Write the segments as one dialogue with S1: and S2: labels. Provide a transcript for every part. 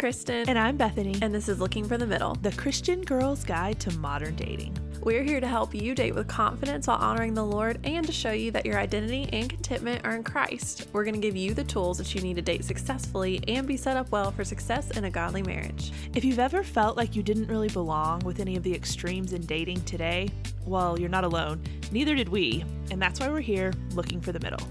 S1: Kristen.
S2: And I'm Bethany.
S1: And this is Looking for the Middle,
S2: the Christian Girl's Guide to Modern Dating.
S1: We're here to help you date with confidence while honoring the Lord and to show you that your identity and contentment are in Christ. We're going to give you the tools that you need to date successfully and be set up well for success in a godly marriage.
S2: If you've ever felt like you didn't really belong with any of the extremes in dating today, well, you're not alone. Neither did we. And that's why we're here looking for the middle.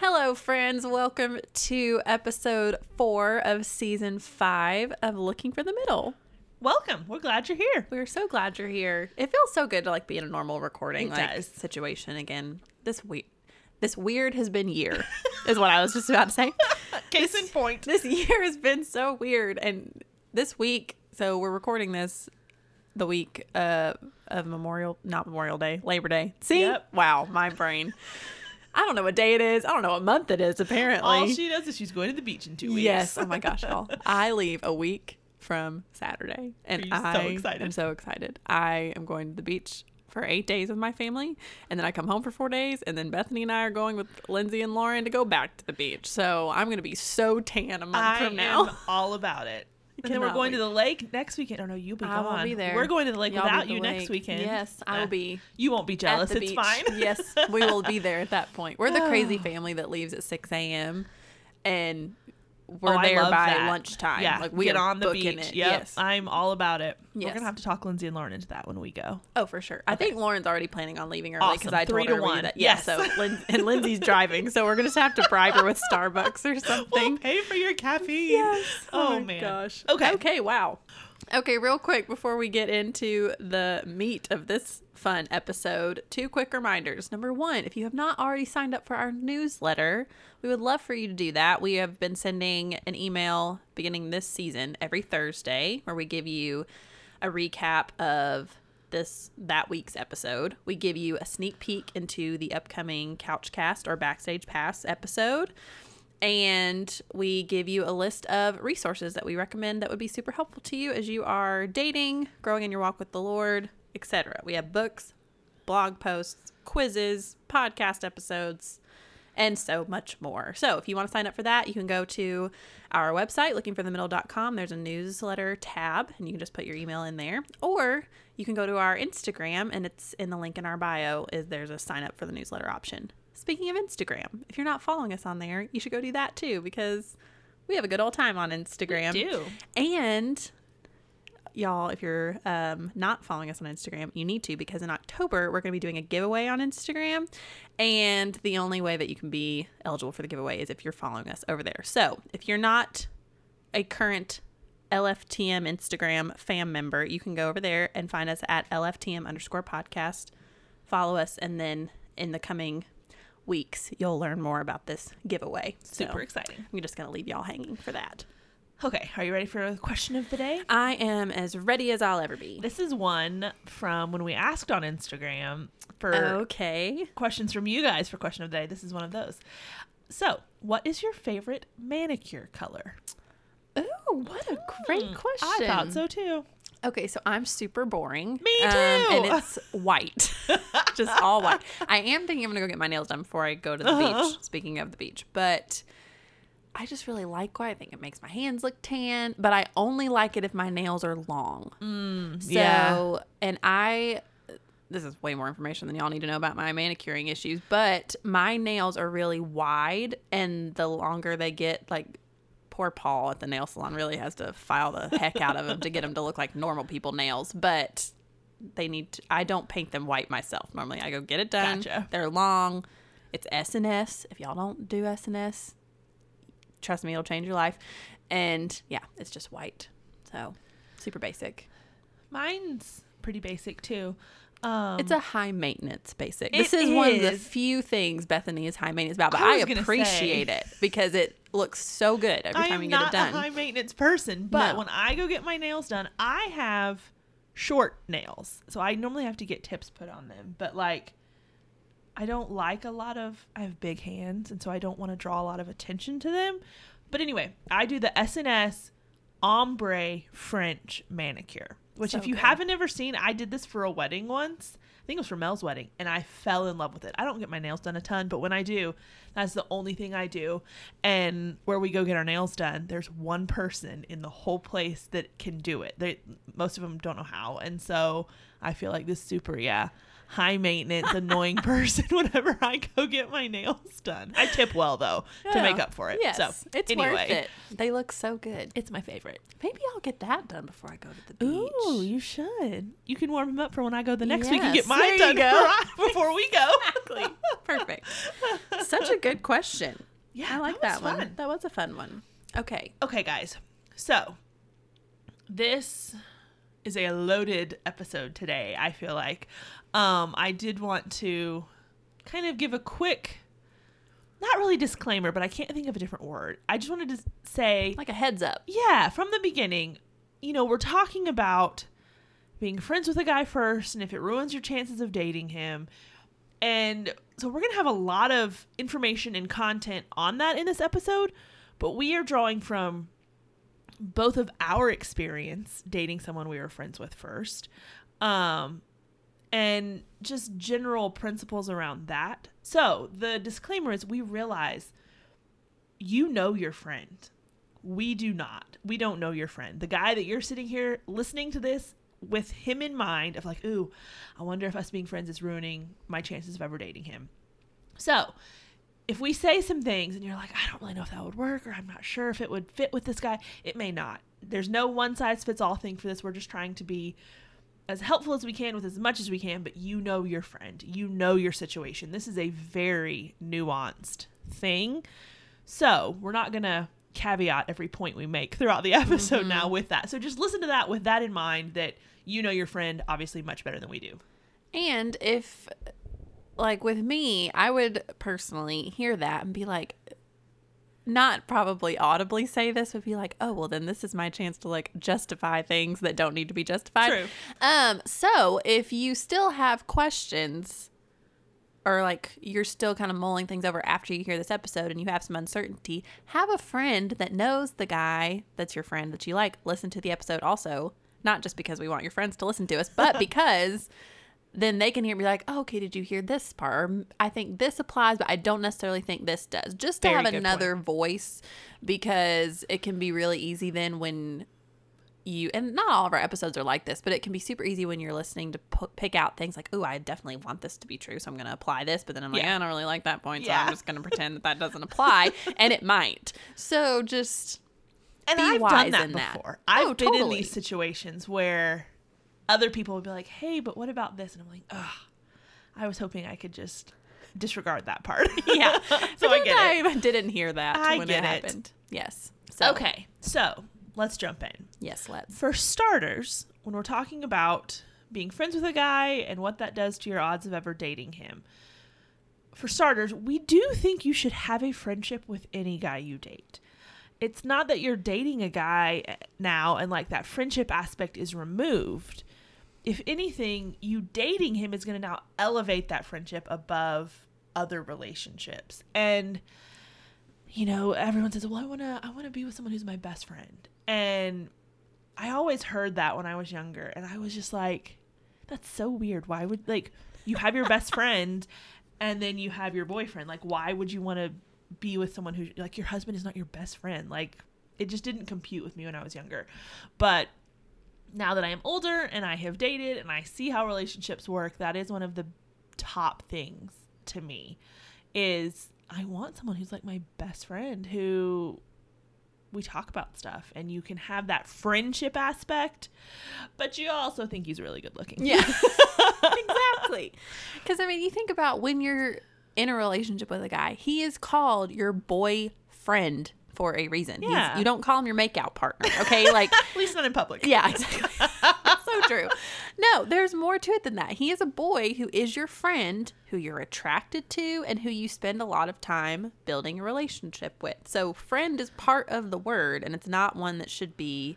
S1: Hello, friends. Welcome to episode four of season five of Looking for the Middle.
S2: Welcome. We're glad you're here.
S1: We're so glad you're here. It feels so good to like be in a normal recording
S2: It
S1: like
S2: does.
S1: situation again. This week, this weird has been year, is what I was just about to say.
S2: Case in point.
S1: This year has been so weird, and this week. So we're recording this the week uh, of Memorial, not Memorial Day, Labor Day. See,
S2: Yep.
S1: wow, my brain. I don't know what day it is. I don't know what month it is. Apparently,
S2: All she does is she's going to the beach in two weeks.
S1: Yes. Oh my gosh, y'all. I leave a week from Saturday. And
S2: you so excited.
S1: I am so excited. I am going to the beach for eight days with my family. And then I come home for four days. And then Bethany and I are going with Lindsay and Lauren to go back to the beach. So I'm going to be so tan a month
S2: I
S1: from now.
S2: am all about it. And then we're going to the lake next weekend. Oh no, you'll be
S1: I
S2: gone.
S1: will be there.
S2: We're going to the lake
S1: Y'all
S2: without
S1: the
S2: you next weekend.
S1: Yes, I
S2: Uh,
S1: will be.
S2: You won't be jealous. It's
S1: beach.
S2: fine.
S1: yes, we will be there at that point. We're the crazy family that leaves at 6 a.m. and we're
S2: Oh,
S1: there by
S2: that.
S1: lunchtime.
S2: Yeah,
S1: like we
S2: get on the beach. Yep,
S1: Yes.
S2: I'm all about it. We're gonna have to talk Lindsay and Lauren into that when we go.
S1: Oh, for sure. I think Lauren's already planning on leaving early because
S2: Awesome.
S1: I told
S2: Three to
S1: her
S2: one.
S1: that. Yeah,
S2: Yes.
S1: so Lin- and Lindsay's driving, so we're gonna have to bribe her with Starbucks or
S2: We'll
S1: something.
S2: pay for your caffeine.
S1: Yes.
S2: Oh, oh
S1: my
S2: man.
S1: gosh.
S2: Okay.
S1: Okay. Wow. Okay, real quick before we get into the meat of this fun episode, two quick reminders. Number one, if you have not already signed up for our newsletter, we would love for you to do that. We have been sending an email beginning this season every Thursday where we give you a recap of this that week's episode. We give you a sneak peek into the upcoming Couchcast or Backstage Pass episode and we give you a list of resources that we recommend that would be super helpful to you as you are dating, growing in your walk with the Lord, etc. We have books, blog posts, quizzes, podcast episodes, and so much more. So, if you want to sign up for that, you can go to our website, lookingforthemiddle.com. There's a newsletter tab, and you can just put your email in there. Or you can go to our Instagram, and it's in the link in our bio. Is there's a sign up for the newsletter option. Speaking of Instagram, if you're not following us on there, you should go do that too because we have a good old time on Instagram.
S2: do.
S1: And y'all, if you're um, not following us on Instagram, you need to because in October we're going to be doing a giveaway on Instagram. And the only way that you can be eligible for the giveaway is if you're following us over there. So if you're not a current LFTM Instagram fam member, you can go over there and find us at LFTM underscore podcast. Follow us, and then in the coming weeks, you'll learn more about this giveaway.
S2: Super
S1: So
S2: exciting.
S1: I'm just going to leave y'all hanging for that.
S2: Okay, are you ready for the question of the day?
S1: I am as ready as I'll ever be.
S2: This is one from when we asked on Instagram for
S1: Okay.
S2: questions from you guys for question of the day. This is one of those. So, what is your favorite manicure color?
S1: Oh, what a great
S2: Hmm,
S1: question.
S2: I thought so too.
S1: Okay, so I'm super boring.
S2: Me
S1: Um,
S2: too.
S1: and it's white, just all white. I am thinking I'm gonna go get my nails done before I go to the
S2: Uh-huh.
S1: beach. Speaking of the beach, but I just really like white. I think it makes my hands look tan, but I only like it if my nails are long. so,
S2: yeah.
S1: and I. This is way more information than y'all need to know about my manicuring issues, but my nails are really wide, and the longer they get, like poor Paul at the nail salon really has to file the heck out of them to get them to look like normal people nails. But they need. To, I don't paint them white myself. Normally, I go get it done.
S2: Gotcha.
S1: They're long. It's S and S. If y'all don't do S and S, trust me, it'll change your life. And yeah, it's just white. So super basic.
S2: Mine's pretty basic too. Um,
S1: It's a high maintenance basic. This is one of the few things Bethany is high maintenance about, but
S2: I
S1: I, appreciate
S2: say.
S1: it because it looks so good every
S2: I
S1: time you get it done.
S2: I'm not a high maintenance person, but
S1: No.
S2: when I go get my nails done, I have short nails, so I normally have to get tips put on them. But like, I don't like a lot of. I have big hands, and so I don't want to draw a lot of attention to them. But anyway, I do the S and S ombre French manicure. Which,
S1: So
S2: if you
S1: good.
S2: haven't ever seen, I did this for a wedding once. I think it was for Mel's wedding, and I fell in love with it. I don't get my nails done a ton, but when I do, that's the only thing I do. And where we go get our nails done, there's one person in the whole place that can do it. They most of them don't know how, and so I feel like this super yeah high maintenance annoying person whenever I go get my nails done. I tip well though to make up for it.
S1: Yes,
S2: so
S1: it's
S2: anyway,
S1: worth it. They look so good.
S2: It's my favorite.
S1: Maybe I'll get that done before I go to the beach.
S2: Ooh, you should. You can warm them up for when I go the next week and
S1: Yes,
S2: get mine
S1: there
S2: done
S1: go.
S2: for- before we go.
S1: exactly. Perfect. Such a good question.
S2: Yeah,
S1: I like
S2: that
S1: that, one.
S2: fun.
S1: That was a fun one. Okay.
S2: Okay, guys. So this is a loaded episode today. I feel like um, I did want to kind of give a quick, not really disclaimer, but I can't think of a different word. I just wanted to say,
S1: Like a heads up.
S2: yeah, from the beginning, you know, we're talking about being friends with a guy first and if it ruins your chances of dating him. And so we're going to have a lot of information and content on that in this episode, but we are drawing from both of our experience dating someone we were friends with first. Um and just general principles around that. So, the disclaimer is we realize you know your friend. We do not. We don't know your friend. The guy that you're sitting here listening to this with him in mind of like, ooh, I wonder if us being friends is ruining my chances of ever dating him. So, if we say some things and you're like, I don't really know if that would work or I'm not sure if it would fit with this guy, it may not. There's no one size fits all thing for this. We're just trying to be as helpful as we can with as much as we can, but you know your friend, you know your situation. This is a very nuanced thing. So, we're not going to caveat every point we make throughout the episode mm-hmm. now with that. So, just listen to that with that in mind that you know your friend obviously much better than we do.
S1: And if, like with me, I would personally hear that and be like, not probably audibly say this, would be like, oh, well, then this is my chance to like justify things that don't need to be justified.
S2: True.
S1: Um, so if you still have questions or like you're still kind of mulling things over after you hear this episode and you have some uncertainty, have a friend that knows the guy that's your friend that you like. Listen to the episode also, not just because we want your friends to listen to us, but because then they can hear me like, oh, okay, did you hear this part? Or, I think this applies, but I don't necessarily think this does. Just to
S2: Very
S1: have another voice because it can be really easy then when you and not all of our episodes are like this, but it can be super easy when you're listening to p- pick out things like, "Oh, I definitely want this to be true, so I'm going to apply this." But then I'm like,
S2: Yeah.
S1: I don't really like that point, so
S2: Yeah.
S1: I'm just going to pretend that that doesn't apply, and it might. So just
S2: And
S1: Be
S2: I've
S1: wise
S2: done that
S1: in that.
S2: before. I've
S1: Oh,
S2: been in these situations where other people would be like, "Hey, but what about this?" And I'm like, "Ugh, I was hoping I could just disregard that part."
S1: yeah.
S2: so I get it.
S1: I didn't hear that
S2: I
S1: when
S2: get
S1: it
S2: it.
S1: happened. Yes. So
S2: Okay, so let's jump in.
S1: Yes, let's.
S2: For starters, when we're talking about being friends with a guy and what that does to your odds of ever dating him, for starters, we do think you should have a friendship with any guy you date. It's not that you're dating a guy now and like that friendship aspect is removed. If anything, you dating him is going to now elevate that friendship above other relationships. And you know, everyone says, "Well, I want to I want to be with someone who's my best friend." And I always heard that when I was younger, and I was just like, "That's so weird. Why would like you have your best friend and then you have your boyfriend? Like why would you want to be with someone who like your husband is not your best friend?" Like it just didn't compute with me when I was younger. But now that I am older and I have dated and I see how relationships work, that is one of the top things to me is I want someone who's like my best friend who we talk about stuff and you can have that friendship aspect, but you also think he's really good looking.
S1: Yeah. exactly. Because, I mean, you think about when you're in a relationship with a guy, he is called your boyfriend for a reason. He's-
S2: Yeah.
S1: you don't call him your makeout partner, okay? Like,
S2: At least not in public.
S1: yeah, exactly. so true. No, there's more to it than that. He is a boy who is your friend, who you're attracted to, and who you spend a lot of time building a relationship with. So, friend is part of the word, and it's not one that should be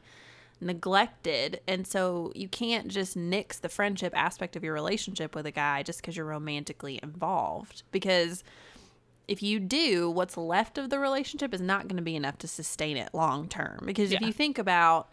S1: neglected. And so, you can't just nix the friendship aspect of your relationship with a guy just because you're romantically involved. Because if you do, what's left of the relationship is not going to be enough to sustain it long term. Because if you think about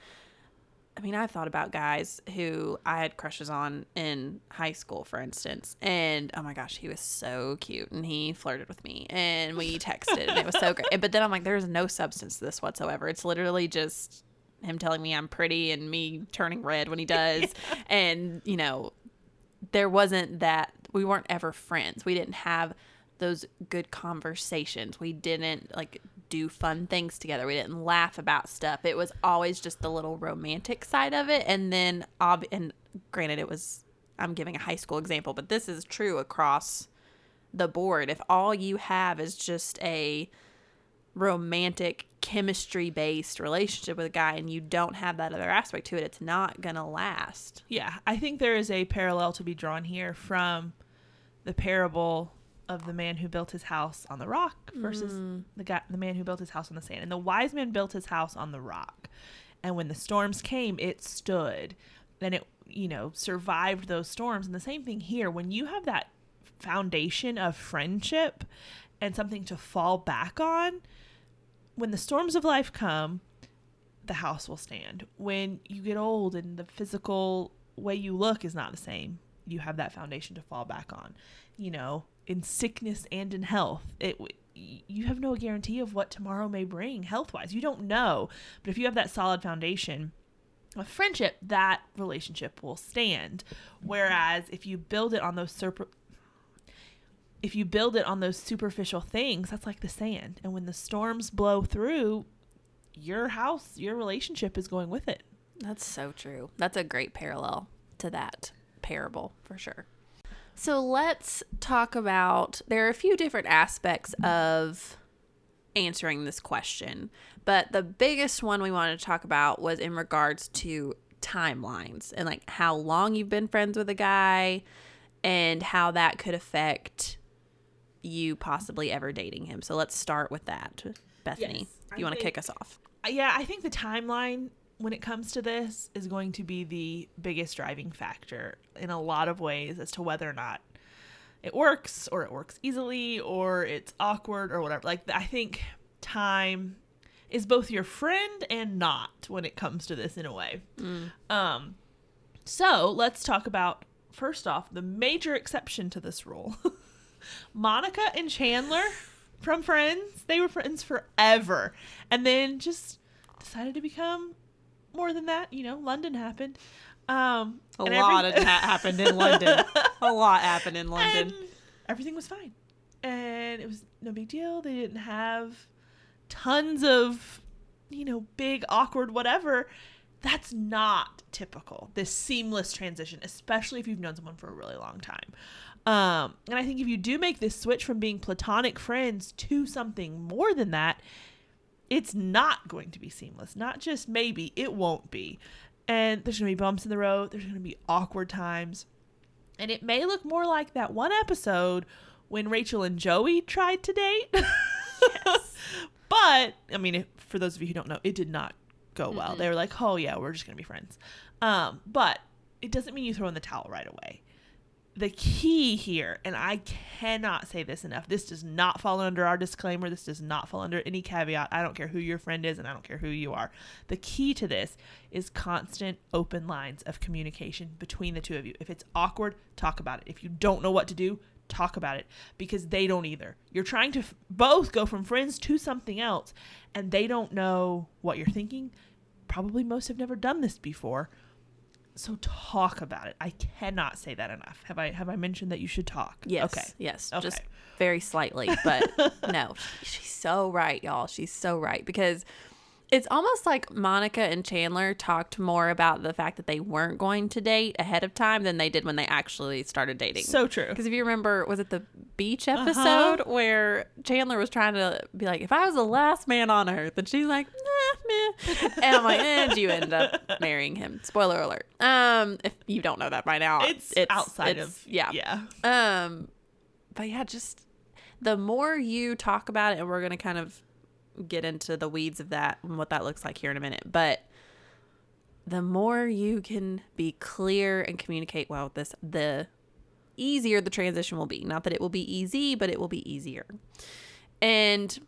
S1: I mean, I've thought about guys who I had crushes on in high school, for instance. And oh my gosh, he was so cute. And he flirted with me and we texted and it was so great. But then I'm like, there's no substance to this whatsoever. It's literally just him telling me I'm pretty and me turning red when he does. And, you know, there wasn't that, we weren't ever friends. We didn't have those good conversations. We didn't like do fun things together. We didn't laugh about stuff. It was always just the little romantic side of it. And then, ob- and granted, it was, I'm giving a high school example, but this is true across the board. If all you have is just a romantic, chemistry based relationship with a guy and you don't have that other aspect to it, it's not going to last.
S2: Yeah, I think there is a parallel to be drawn here from the parable of the man who built his house on the rock versus
S1: Mm.
S2: the guy the man who built his house on the sand. And the wise man built his house on the rock. And when the storms came, it stood. And it, you know, survived those storms. And the same thing here, when you have that foundation of friendship and something to fall back on, when the storms of life come, the house will stand. When you get old and the physical way you look is not the same, you have that foundation to fall back on. You know, in sickness and in health, it you have no guarantee of what tomorrow may bring health-wise. You don't know. But if you have that solid foundation of friendship, that relationship will stand. Whereas if you build it on those super if you build it on those superficial things, that's like the sand. And when the storms blow through, your house, your relationship is going with it.
S1: That's so true. That's a great parallel to that parable for sure. So let's talk about there are a few different aspects of answering this question, but the biggest one we wanted to talk about was in regards to timelines and like how long you've been friends with a guy and how that could affect you possibly ever dating him. So let's start with that. Bethany,
S2: Yes,
S1: if you want to kick us off.
S2: Yeah, I think the timeline when it comes to this is going to be the biggest driving factor in a lot of ways as to whether or not it works or it works easily or it's awkward or whatever. Like I think time is both your friend and not when it comes to this in a way. Um so, let's talk about first off the major exception to this rule. Monica and Chandler from Friends, they were friends forever. And then just decided to become more than that. You know, London happened. Um,
S1: A lot
S2: every-
S1: of that happened in London. A lot happened in London.
S2: and everything was fine. And it was no big deal. They didn't have tons of, you know, big, awkward, whatever. That's not typical, this seamless transition, especially if you've known someone for a really long time. Um, and I think if you do make this switch from being platonic friends to something more than that, it's not going to be seamless. Not just maybe, it won't be. And there's going to be bumps in the road, there's going to be awkward times. And it may look more like that one episode when Rachel and Joey tried to date. but, I mean, if, for those of you who don't know, it did not go well. They were like, oh, yeah, we're just going to be friends. Um, but it doesn't mean you throw in the towel right away. The key here, and I cannot say this enough, this does not fall under our disclaimer. This does not fall under any caveat. I don't care who your friend is and I don't care who you are. The key to this is constant open lines of communication between the two of you. If it's awkward, talk about it. If you don't know what to do, talk about it because they don't either. You're trying to f- both go from friends to something else and they don't know what you're thinking. Probably most have never done this before. So talk about it. I cannot say that enough. Have I have I mentioned that you should talk?
S1: Yes.
S2: Okay.
S1: Yes.
S2: Okay.
S1: Just very slightly, but no, she's so right, y'all. She's so right because it's almost like Monica and Chandler talked more about the fact that they weren't going to date ahead of time than they did when they actually started dating.
S2: So true.
S1: Because if you remember, was it the beach
S2: Uh-huh.
S1: episode where Chandler was trying to be like, if I was the last man on earth, and she's like, nah, meh. And I'm like, and you end up marrying him. Spoiler alert. Um, if you don't know that by now,
S2: It's, outside
S1: it's-
S2: of
S1: yeah,
S2: Yeah.
S1: um, but yeah, just the more you talk about it, and we're gonna kind of get into the weeds of that and what that looks like here in a minute, but the more you can be clear and communicate well with this, the easier the transition will be. Not that it will be easy, but it will be easier. And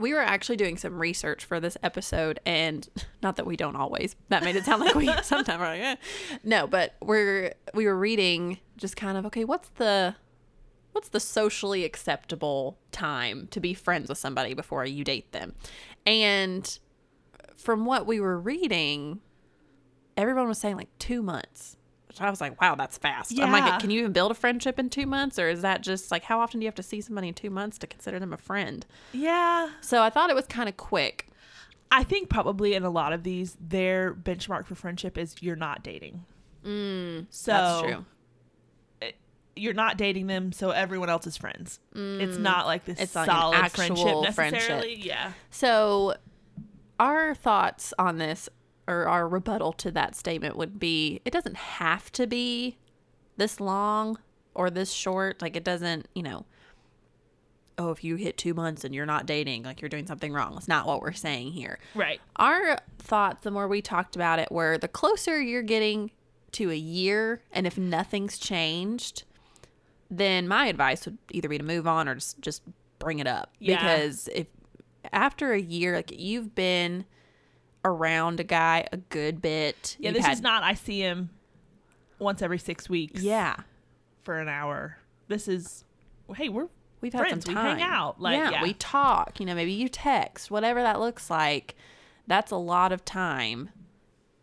S1: we were actually doing some research for this episode and not that we don't always that made it sound like we sometimes we're like eh. no but we're we were reading just kind of okay what's the what's the socially acceptable time to be friends with somebody before you date them and from what we were reading everyone was saying like two months i was like wow that's fast i'm like can you even build a friendship in two months or is that just like how often do you have to see somebody in two months to consider them a friend
S2: Yeah.
S1: so I thought it was kind of quick.
S2: I think probably in a lot of these, their benchmark for friendship is you're not dating.
S1: Mm,
S2: So
S1: that's true.
S2: you're not dating them, so everyone else is friends. It's not like this
S1: Mm. It's
S2: solid friendship
S1: friendship.
S2: necessarily. Yeah.
S1: So our thoughts on this or our rebuttal to that statement would be it doesn't have to be this long or this short. Like it doesn't, you know, oh, if you hit two months and you're not dating, like you're doing something wrong. It's not what we're saying here.
S2: Right.
S1: Our thoughts, the more we talked about it, were the closer you're getting to a year, and if nothing's changed, then my advice would either be to move on or just just bring it up.
S2: Yeah.
S1: Because if after a year, like you've been around a guy a good bit,
S2: Yeah,
S1: you've
S2: this
S1: had-
S2: is not I see him once every six weeks
S1: yeah.
S2: for an hour. This is hey, we're
S1: We've had
S2: friends.
S1: some
S2: We
S1: time.
S2: hang out. Like,
S1: yeah,
S2: yeah.
S1: we talk. You know, maybe you text, whatever that looks like. That's a lot of time.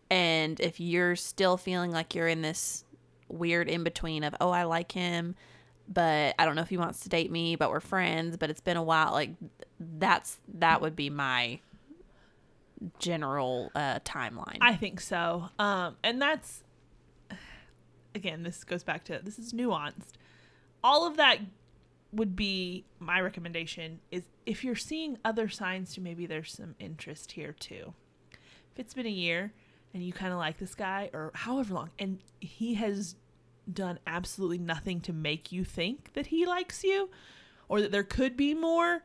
S1: And if you're still feeling like you're in this weird in between of, oh, I like him, but I don't know if he wants to date me, but we're friends, but it's been a while. Like that's that would be my general uh, timeline.
S2: I think so. Um, and that's again, this goes back to this is nuanced. All of that would be my recommendation is if you're seeing other signs to maybe there's some interest here too. If it's been a year and you kind of like this guy or however long and he has done absolutely nothing to make you think that he likes you or that there could be more,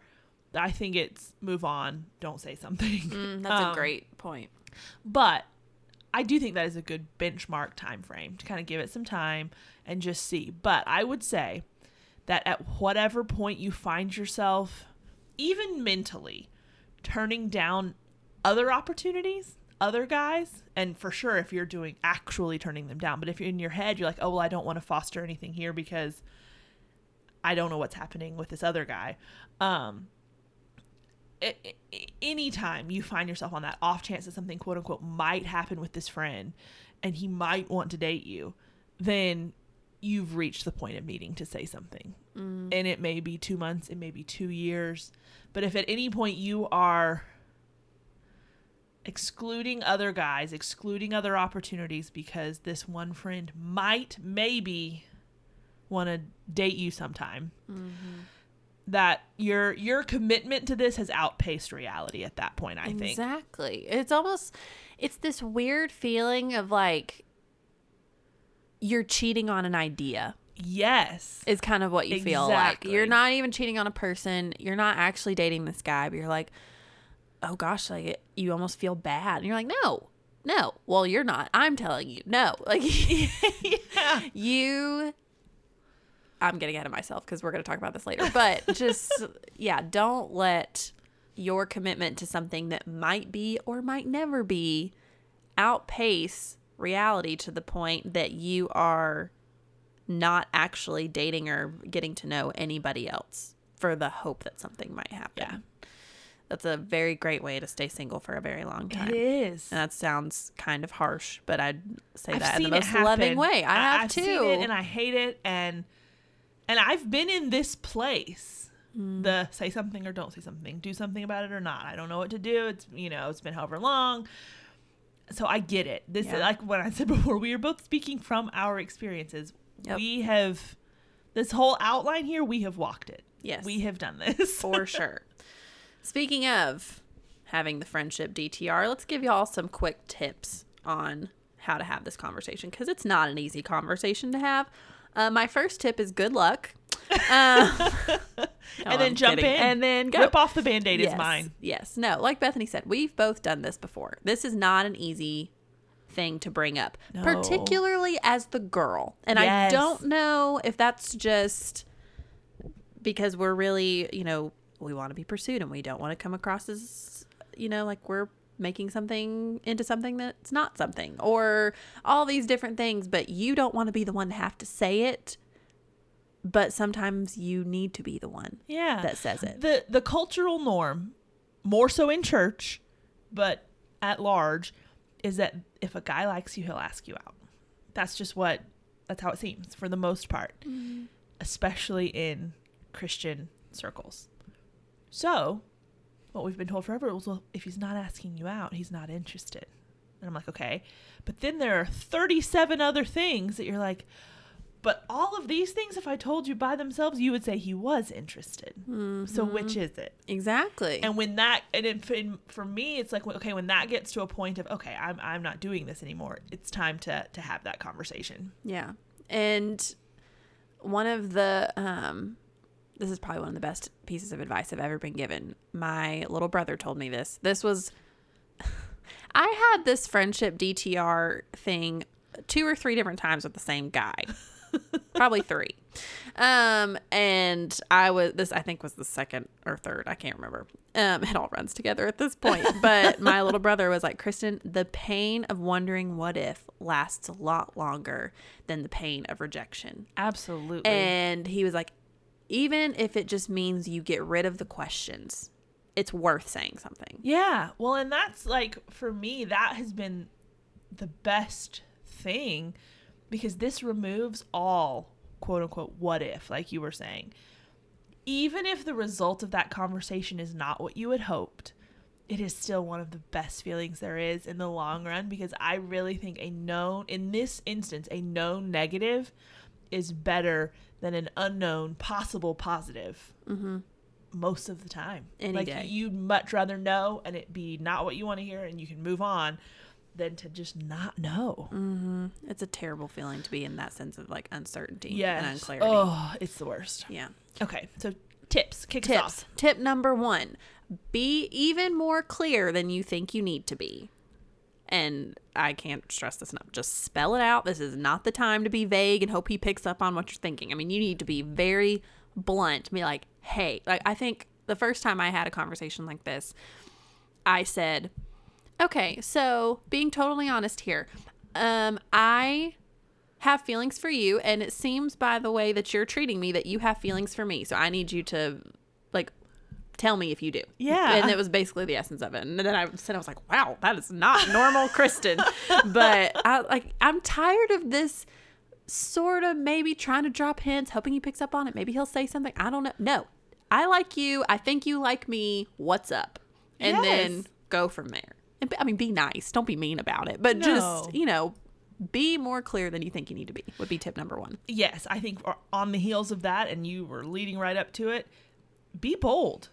S2: I think it's move on, don't say something.
S1: Mm, that's
S2: Um,
S1: a great point.
S2: but I do think that is a good benchmark time frame to kind of give it some time and just see. But I would say that at whatever point you find yourself, even mentally, turning down other opportunities, other guys, and for sure if you're doing actually turning them down, but if you're in your head, you're like, oh, well, I don't want to foster anything here because I don't know what's happening with this other guy. Um, anytime you find yourself on that off chance that something quote unquote might happen with this friend and he might want to date you, then you've reached the point of needing to say something. Mm. And it may be two months, it may be two years. But if at any point you are excluding other guys, excluding other opportunities because this one friend might, maybe want to date you sometime, mm-hmm. That your your commitment to this has outpaced reality at that point. I think.
S1: Exactly. It's almost it's this weird feeling of like you're cheating on an idea.
S2: Yes.
S1: Is kind of what you feel like. You're not even cheating on a person. You're not actually dating this guy, but you're like, "Oh gosh, like it, you almost feel bad." And you're like, "No. No. Well, you're not. I'm telling you. No." Like
S2: yeah.
S1: you I'm getting ahead of myself because we're going to talk about this later. But just, yeah, don't let your commitment to something that might be or might never be outpace reality to the point that you are not actually dating or getting to know anybody else for the hope that something might happen.
S2: Yeah.
S1: That's a very great way to stay single for a very long time.
S2: It is.
S1: And that sounds kind of harsh, but I'd say
S2: I've
S1: that in the most loving way. I have
S2: I've
S1: too.
S2: seen it and I hate it and and I've been in this place.
S1: Mm.
S2: The say something or don't say something, do something about it or not. I don't know what to do. It's you know, it's been however long. So I get it. This
S1: Yeah.
S2: is like what I said before. We are both speaking from our experiences.
S1: Yep.
S2: We have this whole outline here. We have walked it.
S1: Yes.
S2: we have done this
S1: for sure. Speaking of having the friendship DTR, let's give y'all some quick tips on how to have this conversation because it's not an easy conversation to have. Uh, my first tip is good luck. Um, no,
S2: and then
S1: I'm
S2: jump
S1: kidding.
S2: in
S1: and then go.
S2: Rip off the band-aid
S1: yes,
S2: is mine.
S1: Yes. No, like Bethany said, we've both done this before. This is not an easy thing to bring up,
S2: No.
S1: particularly as the girl. And I don't know if that's just because we're really, you know, we want to be pursued and we don't want to come across as, you know, like we're making something into something that's not something or all these different things, but you don't want to be the one to have to say it. But sometimes you need to be the one
S2: Yeah.
S1: that says it.
S2: the the cultural norm, more so in church, but at large, is that if a guy likes you, he'll ask you out. That's just what that's how it seems for the most part, mm-hmm. especially in Christian circles. So, what we've been told forever was, well, if he's not asking you out, he's not interested. And I'm like, okay. But then there are 37 other things that you're like, but all of these things, if I told you by themselves, you would say he was interested. So which is it?
S1: Exactly.
S2: And when that, and in, in, for me, it's like, okay, when that gets to a point of, okay, I'm, I'm not doing this anymore. It's time to, to have that conversation.
S1: Yeah. And one of the um this is probably one of the best pieces of advice I've ever been given. My little brother told me this. This was I had this friendship DTR thing two or three different times with the same guy. probably 3. Um and I was this I think was the second or third, I can't remember. Um it all runs together at this point. But my little brother was like, "Kristen, the pain of wondering what if lasts a lot longer than the pain of rejection."
S2: Absolutely.
S1: And he was like, even if it just means you get rid of the questions, it's worth saying something.
S2: Yeah. Well, and that's like for me, that has been the best thing because this removes all quote unquote what if, like you were saying. Even if the result of that conversation is not what you had hoped, it is still one of the best feelings there is in the long run because I really think a known, in this instance, a known negative is better than an unknown possible positive
S1: Mm-hmm.
S2: most of the time.
S1: Any
S2: like
S1: day.
S2: you'd much rather know and it be not what you want to hear and you can move on than to just not know.
S1: Mm-hmm. It's a terrible feeling to be in that sense of like uncertainty
S2: Yes.
S1: and unclarity.
S2: Oh, it's the worst.
S1: Yeah.
S2: Okay, so tips. Kick
S1: Tips.
S2: off.
S1: Tip number one be even more clear than you think you need to be. And I can't stress this enough. Just spell it out. This is not the time to be vague and hope he picks up on what you're thinking. I mean, you need to be very blunt. Be like, hey, like I think the first time I had a conversation like this, I said, okay, so being totally honest here, um, I have feelings for you, and it seems by the way that you're treating me that you have feelings for me. So I need you to like tell me if you do.
S2: Yeah.
S1: And it was basically the essence of it. And then I said I was like, wow, that is not normal Kristen. but I like I'm tired of this sort of maybe trying to drop hints, hoping he picks up on it. Maybe he'll say something. I don't know. No. I like you. I think you like me. What's up? And
S2: Yes.
S1: then go from there. And I mean, be nice. Don't be mean about it. But
S2: No.
S1: just, you know, be more clear than you think you need to be would be tip number one.
S2: Yes, I think on the heels of that, and you were leading right up to it, be bold.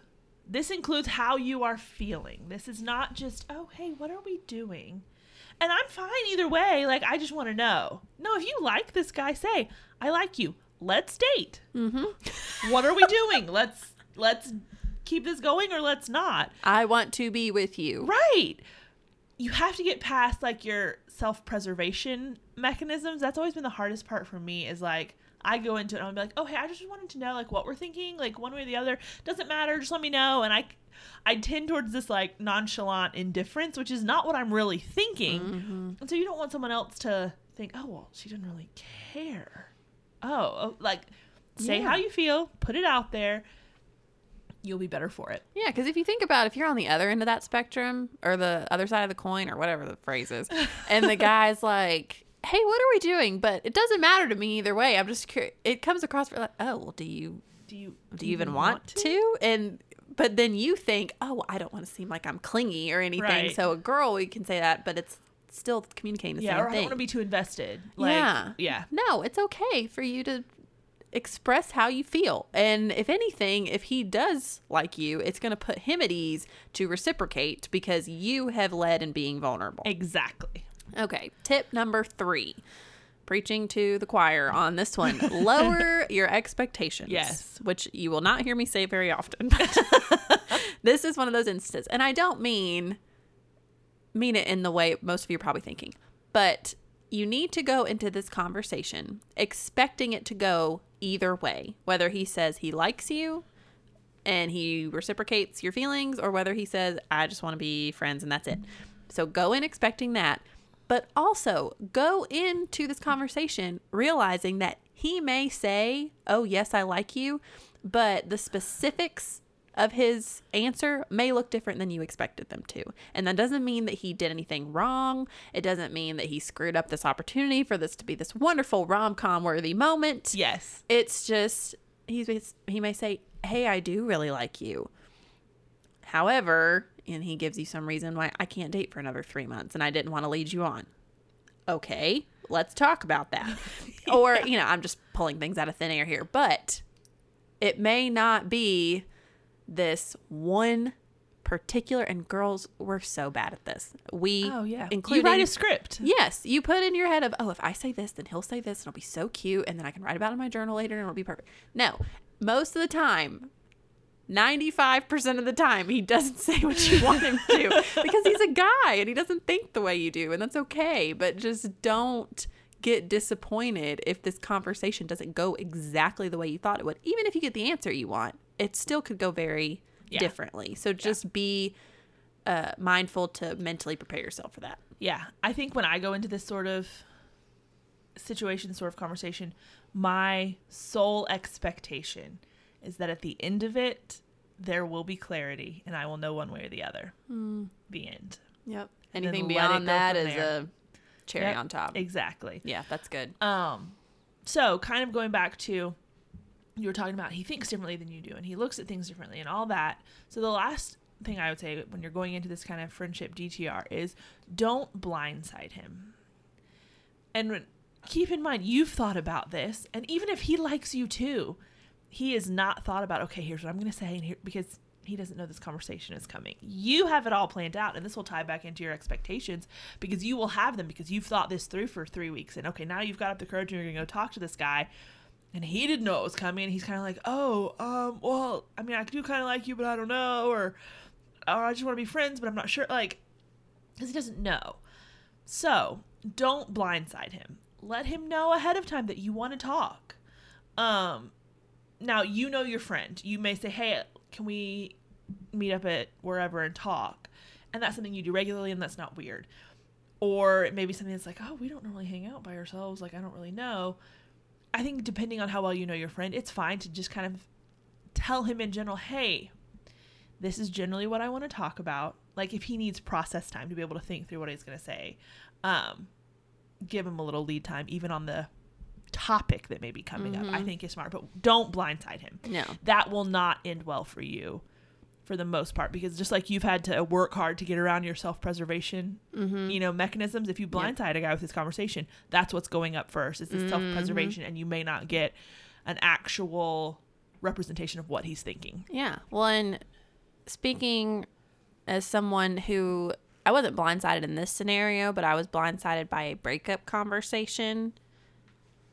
S2: This includes how you are feeling. This is not just, oh, hey, what are we doing? And I'm fine either way. Like, I just want to know. No, if you like this guy, say, I like you. Let's date. Mm-hmm. what are we doing? let's let's keep this going or let's not.
S1: I want to be with you.
S2: Right. You have to get past like your self-preservation mechanisms. That's always been the hardest part for me is like I go into it and I'll be like, "Oh, hey, I just wanted to know like what we're thinking, like one way or the other. Doesn't matter, just let me know." And I I tend towards this like nonchalant indifference, which is not what I'm really thinking. Mm-hmm. And so you don't want someone else to think, "Oh, well, she didn't really care." Oh, oh like say
S1: Yeah.
S2: how you feel, put it out there. You'll be better for it.
S1: Yeah, because if you think about it, if you're on the other end of that spectrum or the other side of the coin or whatever the phrase is, and the guy's like, "Hey, what are we doing?" But it doesn't matter to me either way. I'm just curious. It comes across for like, "Oh, well, do you
S2: Do you
S1: do you even want, to? And but then you think, "Oh, I don't want to seem like I'm clingy or anything."
S2: Right.
S1: So a girl, we can say that, but it's still communicating the
S2: Yeah,
S1: same
S2: or I don't want to be too invested. Like,
S1: yeah,
S2: yeah.
S1: No, it's okay for you to express how you feel. And if anything, if he does like you, it's going to put him at ease to reciprocate because you have led in being vulnerable.
S2: Exactly.
S1: Okay, tip number three. Preaching to the choir on this one. Lower your expectations.
S2: Yes.
S1: Which you will not hear me say very often. This is one of those instances. And I don't mean mean it in the way most of you are probably thinking. But you need to go into this conversation expecting it to go either way. Whether he says he likes you and he reciprocates your feelings or whether he says, I just want to be friends and that's it. So go in expecting that. But also go into this conversation realizing that he may say, Oh, yes, I like you, but the specifics of his answer may look different than you expected them to. And that doesn't mean that he did anything wrong. It doesn't mean that he screwed up this opportunity for this to be this wonderful rom com worthy moment.
S2: Yes.
S1: It's just he's he may say, "Hey, I do really like you." However, and he gives you some reason why I can't date for another 3 months and I didn't want to lead you on. Okay, let's talk about that. Or, you know, I'm just pulling things out of thin air here, but it may not be this one particular and girls we're so bad at this. We
S2: Oh yeah.
S1: including
S2: you write a script.
S1: Yes, you put in your head of, oh, if I say this, then he'll say this, and it'll be so cute, and then I can write about it in my journal later, and it'll be perfect. No, most of the time, ninety-five percent of the time, he doesn't say what you want him to because he's a guy and he doesn't think the way you do, and that's okay. But just don't get disappointed if this conversation doesn't go exactly the way you thought it would. Even if you get the answer you want, it still could go very
S2: Yeah.
S1: differently. So just be uh, mindful to mentally prepare yourself for that.
S2: Yeah, I think when I go into this sort of situation, sort of conversation, my sole expectation is that at the end of it, there will be clarity and I will know one way or the other. The end.
S1: Yep.
S2: And
S1: Anything beyond that is
S2: there.
S1: a cherry
S2: Yep,
S1: on top.
S2: Exactly.
S1: Yeah, that's good.
S2: Um, so kind of going back to you were talking about he thinks differently than you do and he looks at things differently and all that. So the last thing I would say when you're going into this kind of friendship DTR is don't blindside him. And keep in mind you've thought about this and even if he likes you too, he has not thought about okay, here's what I'm going to say and here because he doesn't know this conversation is coming. You have it all planned out, and this will tie back into your expectations because you will have them because you've thought this through for three weeks. And okay, now you've got up the courage and you're gonna go talk to this guy, and he didn't know it was coming. He's kind of like, oh, um, well, I mean, I do kind of like you, but I don't know, or, or I just want to be friends, but I'm not sure, like, because he doesn't know. So don't blindside him. Let him know ahead of time that you want to talk. Um, now you know your friend. You may say, "Hey, can we meet up at wherever and talk?" And that's something you do regularly, and that's not weird. Or it may be something that's like, "Oh, we don't normally hang out by ourselves. Like, I don't really know." I think depending on how well you know your friend, it's fine to just kind of tell him in general, "Hey, this is generally what I want to talk about." Like if he needs process time to be able to think through what he's going to say, um, give him a little lead time, even on the topic that may be coming up. I mm-hmm. think is smart, but don't blindside him.
S1: No.
S2: That will not end well for you, for the most part, because just like you've had to work hard to get around your self-preservation, mm-hmm. you know, mechanisms. If you blindside a guy with this conversation, that's what's going up first. Is this mm-hmm. self-preservation, and you may not get an actual representation of what he's thinking.
S1: Yeah. Well, and speaking as someone who I wasn't blindsided in this scenario, but I was blindsided by a breakup conversation.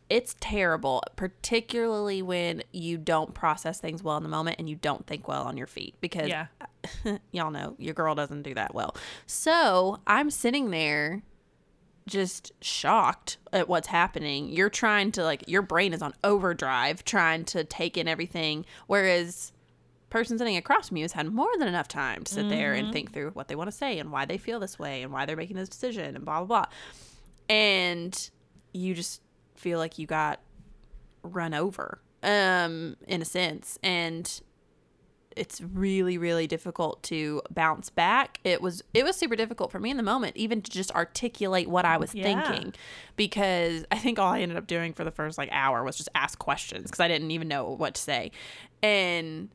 S1: It's terrible, particularly when you don't process things well in the moment and you don't think well on your feet because
S2: Yeah.
S1: y'all know your girl doesn't do that well. So I'm sitting there just shocked at what's happening. You're trying to like your brain is on overdrive trying to take in everything whereas person sitting across from you has had more than enough time to sit there and mm-hmm. think through what they want to say and why they feel this way and why they're making this decision and blah blah blah. And you just feel like you got run over um in a sense. And it's really really difficult to bounce back. It was it was super difficult for me in the moment even to just articulate what i was
S2: Yeah.
S1: thinking because i think all i ended up doing for the first like hour was just ask questions because i didn't even know what to say. And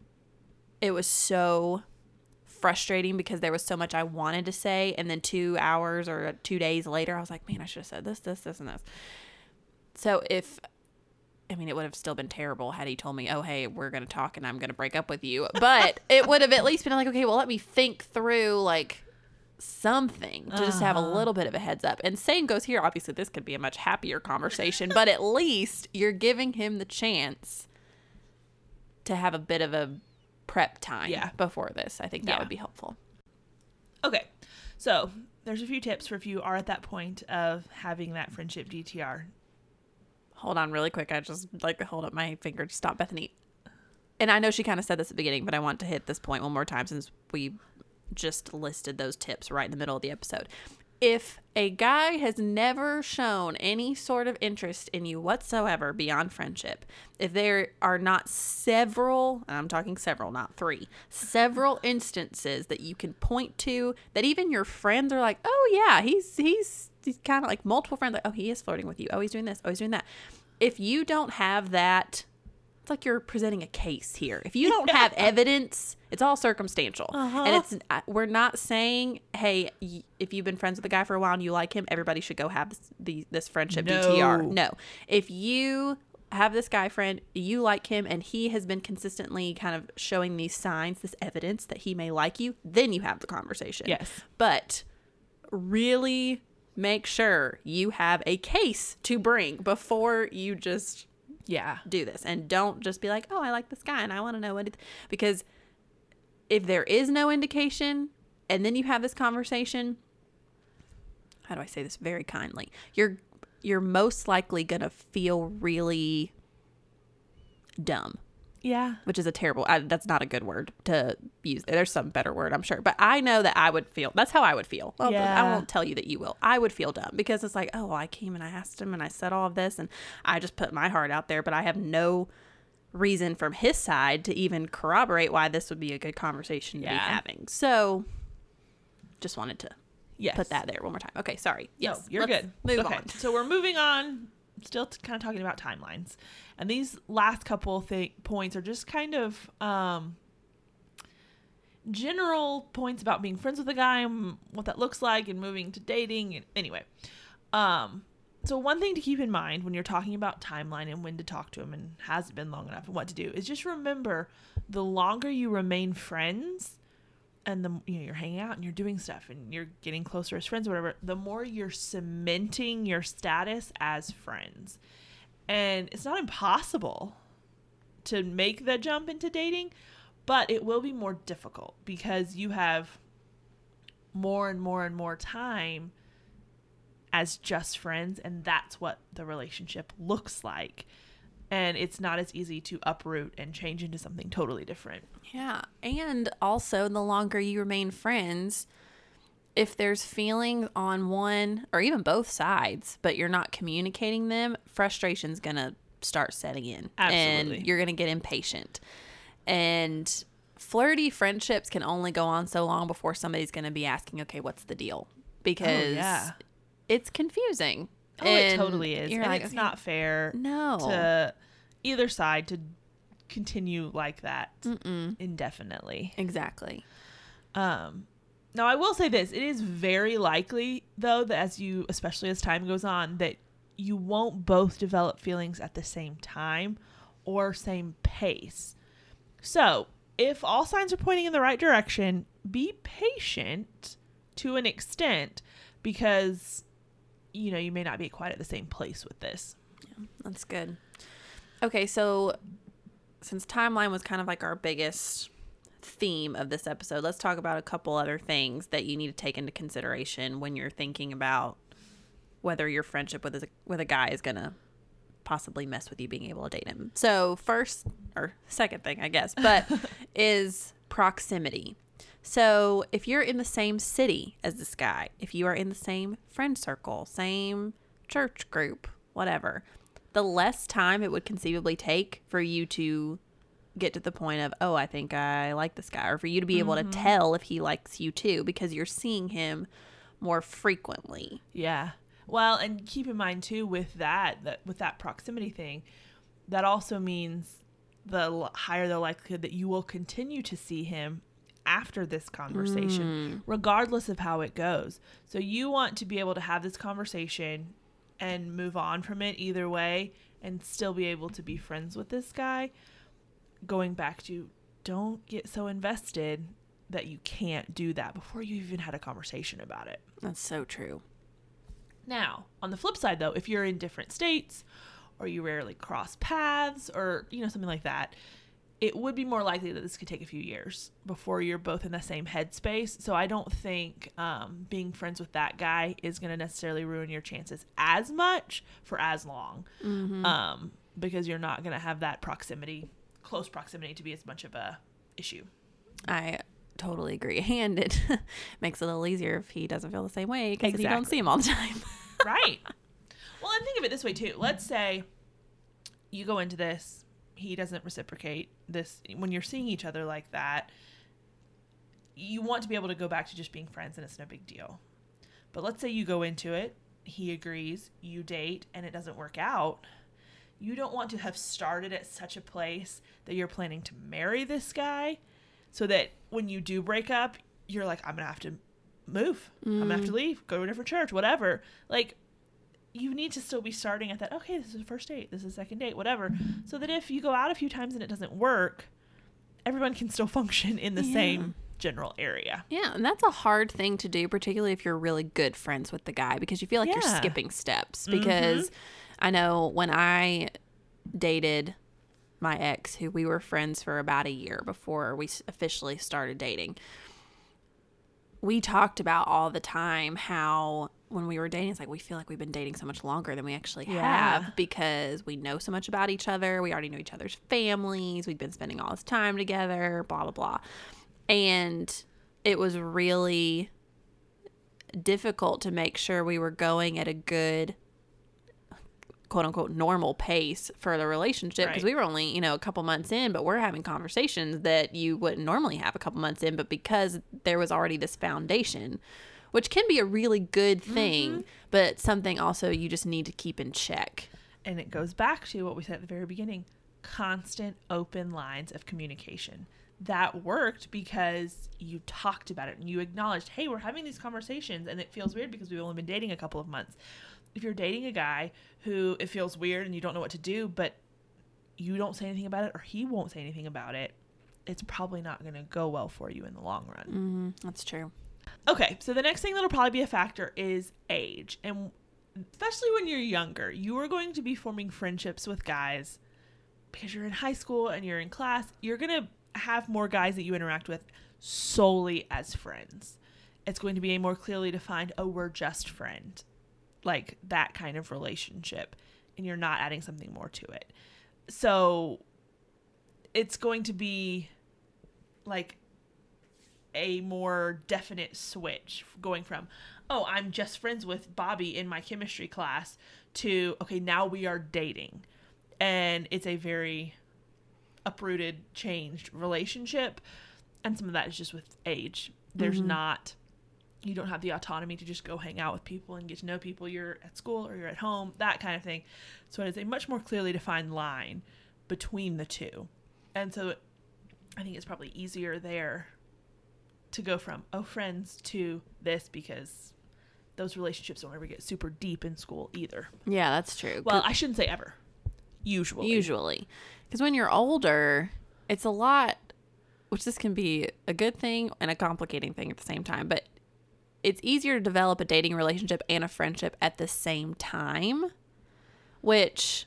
S1: it was so frustrating because there was so much i wanted to say. And then two hours or two days later i was like man i should have said this this this and this so if I mean, it would have still been terrible had he told me, "Oh, hey, we're gonna talk and I'm gonna break up with you." But it would have at least been like, "Okay, well, let me think through like something to just have a
S2: Uh-huh.
S1: little bit of a heads up." And same goes here. Obviously, this could be a much happier conversation, but at least you're giving him the chance to have a bit of a prep time
S2: Yeah.
S1: before this. I think that
S2: Yeah.
S1: would be helpful.
S2: Okay, so there's a few tips for if you are at that point of having that friendship DTR.
S1: Hold on, really quick. I just like hold up my finger to stop Bethany. and I know she kind of said this at the beginning, but I want to hit this point one more time since we just listed those tips right in the middle of the episode. If a guy has never shown any sort of interest in you whatsoever beyond friendship, if there are not several, I'm talking several, not three, several instances that you can point to that even your friends are like, oh yeah, he's he's he's kind of like multiple friends like, oh he is flirting with you, oh he's doing this, oh he's doing that. If you don't have that it's like you're presenting a case here. If you don't have evidence, it's all circumstantial.
S2: Uh-huh.
S1: And it's we're not saying, hey, y- if you've been friends with a guy for a while and you like him, everybody should go have this the, this friendship
S2: No.
S1: DTR. No. If you have this guy friend, you like him and he has been consistently kind of showing these signs, this evidence that he may like you, then you have the conversation.
S2: Yes.
S1: But really make sure you have a case to bring before you just
S2: Yeah.
S1: do this. And don't just be like oh i like this guy and i want to know what it because if there is no indication and then you have this conversation how do i say this very kindly? You're you're most likely gonna feel really dumb
S2: Yeah.
S1: which is a terrible I, that's not a good word to use there's some better word i'm sure but i know that i would feel that's how i would feel well i won't tell you that you will i would feel dumb because it's like oh well, i came and i asked him and i said all of this and i just put my heart out there but i have no reason from his side to even corroborate why this would be a good conversation to be having so just wanted to
S2: Yes.
S1: put that there one more time okay sorry yes
S2: No, you're good.
S1: move
S2: okay.
S1: on
S2: So we're moving on. Still t- kind of talking about timelines, and these last couple th- points are just kind of um, general points about being friends with a guy and what that looks like, and moving to dating. And anyway, um, so one thing to keep in mind when you're talking about timeline and when to talk to him and has it been long enough and what to do is just remember the longer you remain friends and the you know you're hanging out and you're doing stuff and you're getting closer as friends whatever the more you're cementing your status as friends. And it's not impossible to make the jump into dating but it will be more difficult because you have more and more and more time as just friends and that's what the relationship looks like and it's not as easy to uproot and change into something totally different
S1: Yeah. And also, the longer you remain friends, if there's feelings on one or even both sides, but you're not communicating them, frustration's going to start setting in.
S2: Absolutely.
S1: And you're going to get impatient. And flirty friendships can only go on so long before somebody's going to be asking, okay, what's the deal? Oh, because
S2: Oh, yeah.
S1: it's confusing.
S2: Oh, it totally is. And
S1: like,
S2: it's
S1: okay,
S2: not fair
S1: No.
S2: to either side to continue like that
S1: Mm-mm.
S2: indefinitely.
S1: Exactly.
S2: Um, now, I will say this: it is very likely, though, that as you, especially as time goes on, that you won't both develop feelings at the same time or same pace. So, if all signs are pointing in the right direction, be patient to an extent because you know you may not be quite at the same place with this.
S1: Yeah, That's good. Okay, so since timeline was kind of like our biggest theme of this episode, let's talk about a couple other things that you need to take into consideration when you're thinking about whether your friendship with a, with a guy is going to possibly mess with you being able to date him. So, first or second thing, I guess, but is proximity. So, if you're in the same city as this guy, if you are in the same friend circle, same church group, whatever, the less time it would conceivably take for you to get to the point of, oh, I think I like this guy, or for you to be able to mm-hmm. tell if he likes you too, because you're seeing him more frequently.
S2: Yeah. Well, and keep in mind too with that that with that proximity thing, that also means the higher the likelihood that you will continue to see him after this conversation, mm. regardless of how it goes. So you want to be able to have this conversation and move on from it either way and still be able to be friends with this guy. Going back to don't get so invested that you can't do that before you even had a conversation about it.
S1: That's so true.
S2: Now, on the flip side though, if you're in different states or you rarely cross paths or, you know, something like that, it would be more likely that this could take a few years before you're both in the same headspace. So I don't think um, being friends with that guy is going to necessarily ruin your chances as much for as long um, because you're not going to have that proximity close proximity to be as much of a issue.
S1: I totally agree. And it makes it a little easier if he doesn't feel the same way because you don't see him all the time.
S2: right. Well, and think of it this way too. Let's say you go into this, he doesn't reciprocate this when you're seeing each other like that. You want to be able to go back to just being friends and it's no big deal. But let's say you go into it, he agrees, you date, and it doesn't work out. You don't want to have started at such a place that you're planning to marry this guy so that when you do break up, you're like, I'm to have to move. I'm going to have to mm. leave, go to a different church, whatever. Like, you need to still be starting at that, okay, this is a first date, this is a second date, whatever. So that if you go out a few times and it doesn't work, everyone can still function in the
S1: Yeah.
S2: same general area.
S1: Yeah, and that's a hard thing to do, particularly if you're really good friends with the guy because you feel like you're skipping steps. Mm-hmm. Because I know when I dated my ex, who we were friends for about a year before we officially started dating, we talked about all the time how when we were dating, it's like we feel like we've been dating so much longer than we actually
S2: Yeah.
S1: have because we know so much about each other. We already know each other's families. We've been spending all this time together, blah, blah, blah. And it was really difficult to make sure we were going at a good quote unquote normal pace for the relationship because
S2: Right.
S1: we were only you know a couple months in but we're having conversations that you wouldn't normally have a couple months in but because there was already this foundation which can be a really good thing but something also you just need to keep in check
S2: And it goes back to what we said at the very beginning constant open lines of communication. That worked because you talked about it and you acknowledged, hey, we're having these conversations. And it feels weird because we've only been dating a couple of months. If you're dating a guy who it feels weird and you don't know what to do, but you don't say anything about it or he won't say anything about it, it's probably not going to go well for you in the long run.
S1: mm, that's true
S2: Okay, so the next thing that'll probably be a factor is age. And especially when you're younger, you are going to be forming friendships with guys because you're in high school and you're in class. You're going to have more guys that you interact with solely as friends. It's going to be a more clearly defined, oh, we're just friend. Like that kind of relationship. And you're not adding something more to it. So it's going to be like a more definite switch going from oh i'm just friends with bobby in my chemistry class to okay now we are dating. And it's a very uprooted changed relationship. And some of that is just with age. There's
S1: Mhm.
S2: not you don't have the autonomy to just go hang out with people and get to know people. You're at school or you're at home that kind of thing. So it is a much more clearly defined line between the two. And so i think it's probably easier there to go from oh friends to this because those relationships don't ever get super deep in school either.
S1: yeah that's true
S2: Well, I shouldn't say ever. Usually.
S1: usually because when you're older it's a lot which this can be a good thing and a complicating thing at the same time but it's easier to develop a dating relationship and a friendship at the same time which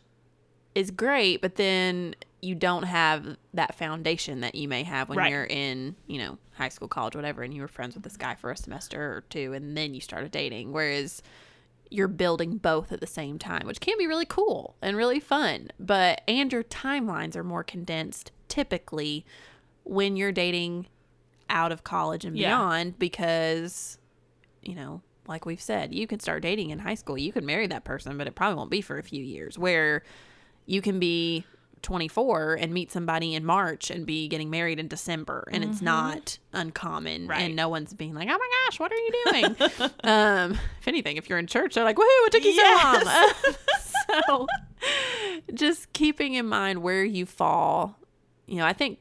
S1: is great but then you don't have that foundation that you may have when
S2: Right.
S1: you're in you know high school college whatever and you were friends with this guy for a semester or two and then you started dating whereas you're building both at the same time, which can be really cool and really fun. But and your timelines are more condensed typically when you're dating out of college and
S2: Yeah.
S1: beyond because you know, like we've said, you can start dating in high school. You could marry that person, but it probably won't be for a few years. Where you can be 24 and meet somebody in March and be getting married in December and it's not uncommon
S2: Mm-hmm. Right.
S1: and no one's being like, "Oh my gosh, what are you doing?" um, if anything, if you're in church, they're like, "Woohoo, it took you
S2: Yes.
S1: so long." so just keeping in mind where you fall, you know, I think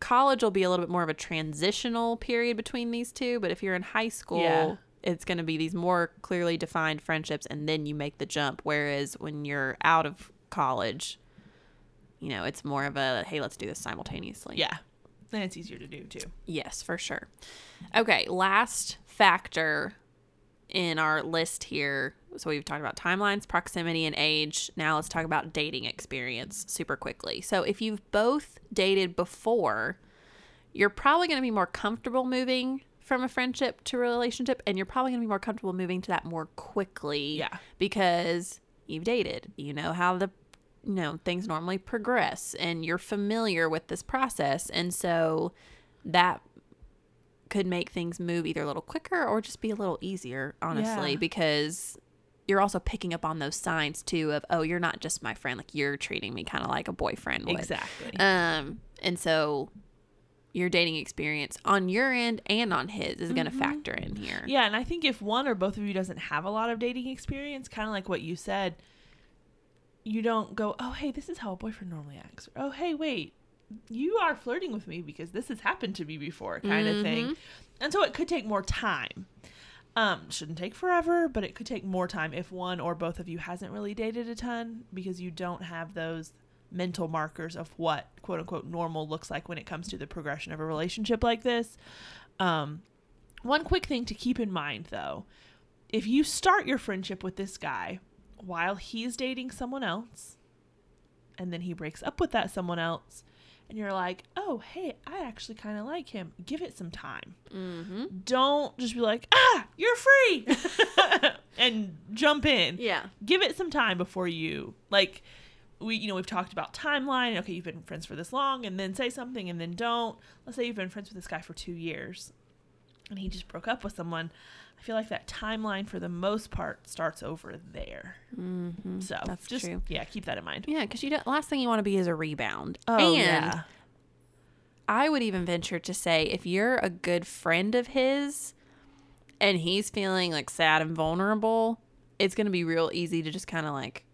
S1: college will be a little bit more of a transitional period between these two, but if you're in high school,
S2: Yeah.
S1: it's going to be these more clearly defined friendships and then you make the jump whereas when you're out of college, you know, it's more of a hey, let's do this simultaneously.
S2: Yeah. And it's easier to do too.
S1: Yes, for sure. Okay, last factor in our list here. So we've talked about timelines, proximity, and age. Now let's talk about dating experience super quickly. So if you've both dated before, you're probably going to be more comfortable moving from a friendship to a relationship, and you're probably going to be more comfortable moving to that more quickly.
S2: Yeah.
S1: Because you've dated. You know how the you know things normally progress and you're familiar with this process. And so that could make things move either a little quicker or just be a little easier honestly
S2: Yeah.
S1: because you're also picking up on those signs too of oh you're not just my friend. Like you're treating me kind of like a boyfriend would.
S2: Exactly.
S1: um and so your dating experience on your end and on his is going to factor in here.
S2: Yeah, and I think if one or both of you doesn't have a lot of dating experience, kind of like what you said, you don't go, "Oh, hey, this is how a boyfriend normally acts." Or, "Oh, hey, wait, you are flirting with me because this has happened to me before," kind of thing. And so it could take more time. Um, shouldn't take forever, but it could take more time if one or both of you hasn't really dated a ton because you don't have those mental markers of what quote unquote normal looks like when it comes to the progression of a relationship like this. Um, one quick thing to keep in mind though if you start your friendship with this guy while he's dating someone else and then he breaks up with that someone else and you're like, oh, hey, I actually kind of like him, give it some time.
S1: mm-hmm.
S2: Don't just be like, ah, you're free! And jump in.
S1: Yeah.
S2: Give it some time before you like we you know we've talked about timeline okay you've been friends for this long and then say something and then don't. Let's say you've been friends with this guy for two years and he just broke up with someone i feel like that timeline for the most part starts over there.
S1: Mm-hmm.
S2: so
S1: that's
S2: just
S1: true.
S2: yeah keep that in mind.
S1: Yeah because you don't last thing you want to be is a rebound.
S2: Oh
S1: and
S2: yeah.
S1: I would even venture to say if you're a good friend of his and he's feeling like sad and vulnerable, it's going to be real easy to just kind of like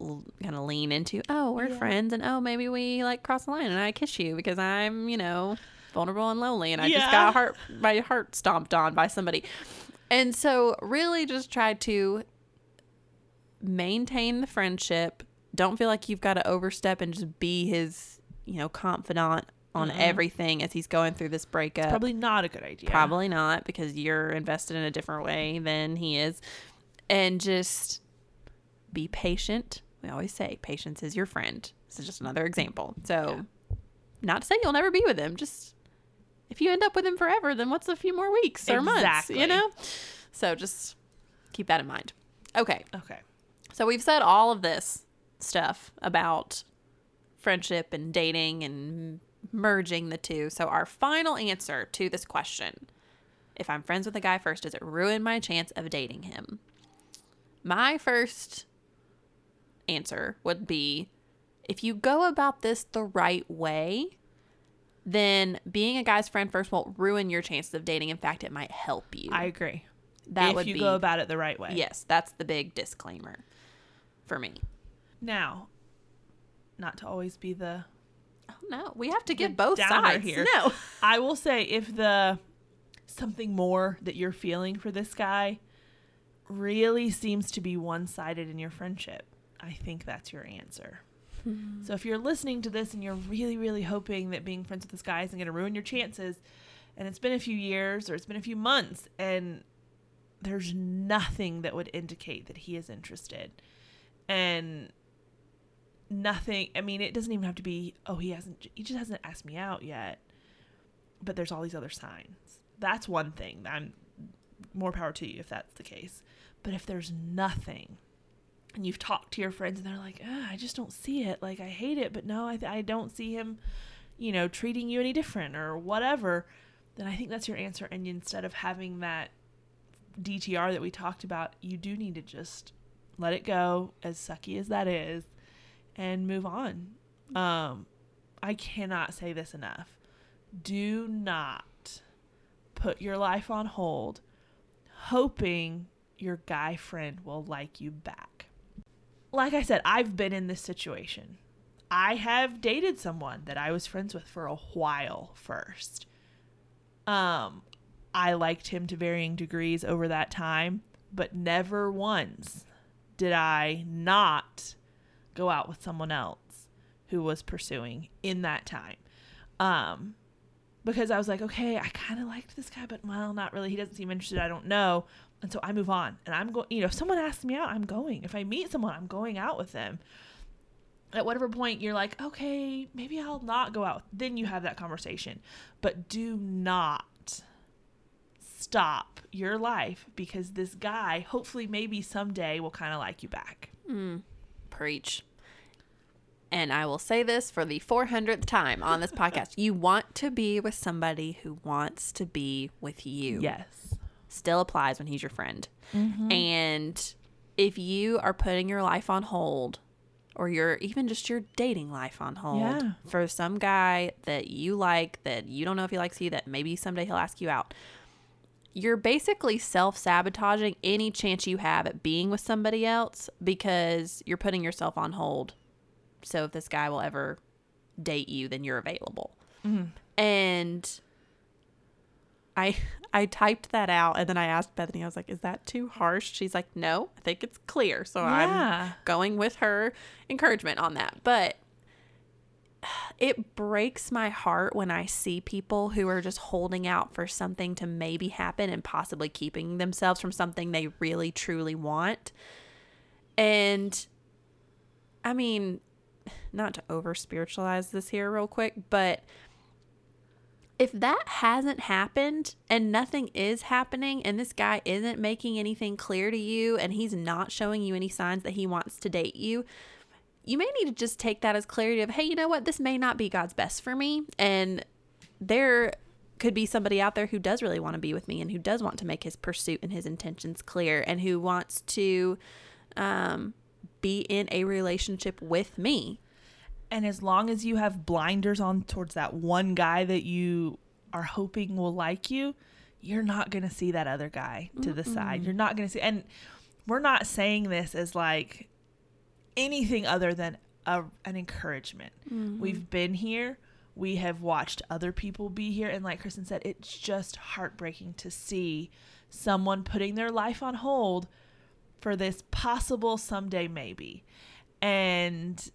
S1: kind of lean into, "Oh, we're
S2: Yeah.
S1: friends and oh, maybe we like cross the line and I kiss you because I'm, you know, vulnerable and lonely and I just got heart my heart stomped on by somebody." And so really just try to maintain the friendship. Don't feel like you've got to overstep and just be his, you know, confidant on
S2: Mm-mm.
S1: everything as he's going through this breakup.
S2: probably not a good idea
S1: Probably not because you're invested in a different way than he is. And just be patient. We always say patience is your friend. This is just another example. So, not to say you'll never be with him, just if you end up with him forever, then what's a few more weeks or months, you know? So, just keep that in mind. Okay.
S2: okay
S1: So we've said all of this stuff about friendship and dating and merging the two. So our final answer to this question, if I'm friends with a guy first, does it ruin my chance of dating him? My first answer would be if you go about this the right way, then being a guy's friend first won't ruin your chances of dating. In fact, it might help you.
S2: i agree
S1: that
S2: if
S1: would
S2: you
S1: be
S2: go about it the right way
S1: yes, that's the big disclaimer for me.
S2: now not to always be the
S1: Oh no, we have to give
S2: The
S1: both sides.
S2: here.
S1: No.
S2: I will say if the something more that you're feeling for this guy really seems to be one-sided in your friendship, I think that's your answer. So if you're listening to this and you're really really hoping that being friends with this guy isn't going to ruin your chances and it's been a few years or it's been a few months and there's nothing that would indicate that he is interested. And nothing i mean it doesn't even have to be oh he hasn't he just hasn't asked me out yet. But there's all these other signs. That's one thing i'm more power to you if that's the case. But if there's nothing and you've talked to your friends and they're like "Ah, i just don't see it like i hate it but no I, I don't see him you know treating you any different or whatever then i think that's your answer and instead of having that dtr that we talked about you do need to just let it go as sucky as that is and move on. Um, I cannot say this enough. Do not put your life on hold hoping your guy friend will like you back. Like I said, I've been in this situation. I have dated someone that I was friends with for a while first. Um, I liked him to varying degrees over that time, but never once did I not go out with someone else who was pursuing in that time. Um, because I was like, okay, I kind of liked this guy, but well, not really. He doesn't seem interested. I don't know. And so I move on. And I'm going, you know, if someone asks me out, I'm going. If I meet someone, I'm going out with them. At whatever point you're like, okay, maybe I'll not go out. Then you have that conversation. But do not stop your life because this guy, hopefully, maybe someday will kind of like you back.
S1: Mm, preach. and I will say this for the 400th time on this podcast you want to be with somebody who wants to be with you.
S2: Yes.
S1: Still applies when he's your friend.
S2: Mm-hmm.
S1: And if you are putting your life on hold, or your even just your dating life on hold
S2: Yeah.
S1: for some guy that you like, that you don't know if he likes you, that maybe someday he'll ask you out, you're basically self sabotaging any chance you have at being with somebody else because you're putting yourself on hold. So if this guy will ever date you, then you're available. And I I typed that out and then I asked Bethany, I was like, is that too harsh? She's like, no, I think it's clear. So I'm going with her encouragement on that. But it breaks my heart when I see people who are just holding out for something to maybe happen and possibly keeping themselves from something they really truly want. And I mean, not to over spiritualize this here real quick, but if that hasn't happened and nothing is happening and this guy isn't making anything clear to you and he's not showing you any signs that he wants to date you, you may need to just take that as clarity of, hey, you know what? This may not be God's best for me. And there could be somebody out there who does really want to be with me and who does want to make his pursuit and his intentions clear and who wants to um, be in a relationship with me.
S2: And as long as you have blinders on towards that one guy that you are hoping will like you, you're not going to see that other guy to the side. You're not going to see. And we're not saying this as like anything other than a, an encouragement. Mm-hmm. We've been here. We have watched other people be here. And like Kristen said, it's just heartbreaking to see someone putting their life on hold for this possible someday maybe. And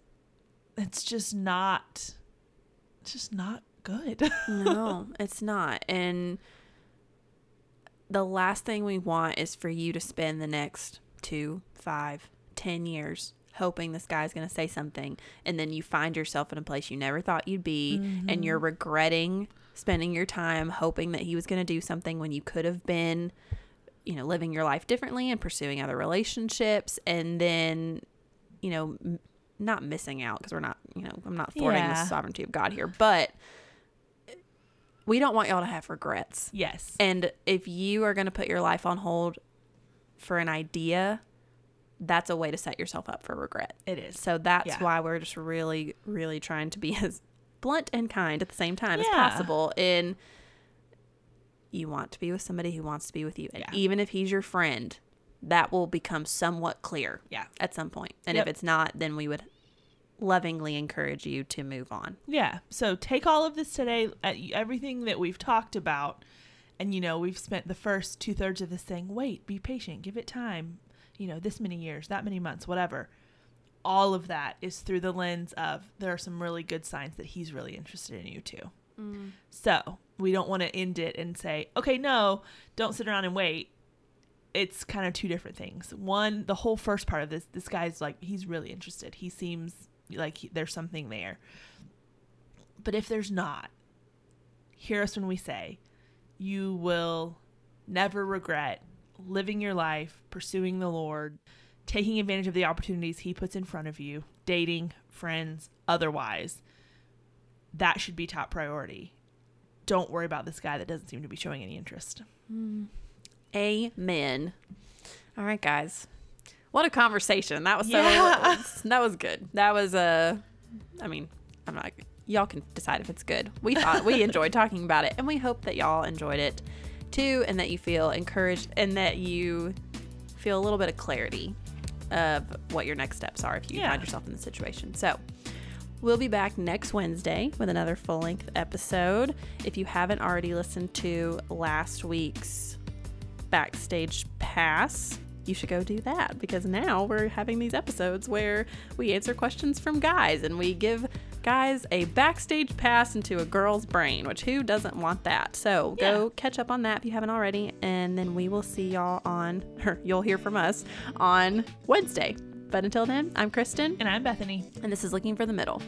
S2: it's just not it's just not good.
S1: no, it's not. And the last thing we want is for you to spend the next two, five, ten years hoping this guy's going to say something. And then you find yourself in a place you never thought you'd be. And you're mm-hmm. regretting spending your time hoping that he was going to do something when you could have been, you know, living your life differently and pursuing other relationships. And then, you know, not missing out because we're not, you know, I'm not thwarting
S2: Yeah.
S1: the sovereignty of God here, but we don't want y'all to have regrets.
S2: yes.
S1: And if you are going to put your life on hold for an idea, that's a way to set yourself up for regret.
S2: It is.
S1: So that's
S2: Yeah.
S1: why we're just really, really trying to be as blunt and kind at the same time as possible. In you want to be with somebody who wants to be with you. And
S2: Yeah.
S1: even if he's your friend, that will become somewhat clear
S2: Yeah.
S1: at some point. And
S2: Yep.
S1: if it's not, then we would lovingly encourage you to move on.
S2: Yeah. So take all of this today, uh, everything that we've talked about, and you know, we've spent the first two thirds of this saying, wait, be patient, give it time, you know, this many years, that many months, whatever. All of that is through the lens of there are some really good signs that he's really interested in you too. So we don't want to end it and say, okay, no, don't sit around and wait. It's kind of two different things. One, the whole first part of this, this guy's like, he's really interested. He seems like he, there's something there. But if there's not, hear us when we say, you will never regret living your life, pursuing the Lord, taking advantage of the opportunities He puts in front of you, dating, friends, otherwise. That should be top priority. Don't worry about this guy that doesn't seem to be showing any interest. Hmm.
S1: Amen. All right, guys. What a conversation. That was so
S2: Yeah.
S1: that was good. That was uh I mean, I'm not y'all can decide if it's good. We thought we enjoyed talking about it and we hope that y'all enjoyed it too and that you feel encouraged and that you feel a little bit of clarity of what your next steps are if you
S2: Yeah.
S1: find yourself in the situation. So, We'll be back next Wednesday with another full length episode. If you haven't already listened to last week's backstage pass, you should go do that because now we're having these episodes where we answer questions from guys and we give guys a backstage pass into a girl's brain, which who doesn't want that? So go catch up on that if you haven't already, and then we will see y'all on, or you'll hear from us on Wednesday. But until then, I'm Kristen,
S2: And I'm Bethany.
S1: and this is Looking for the Middle.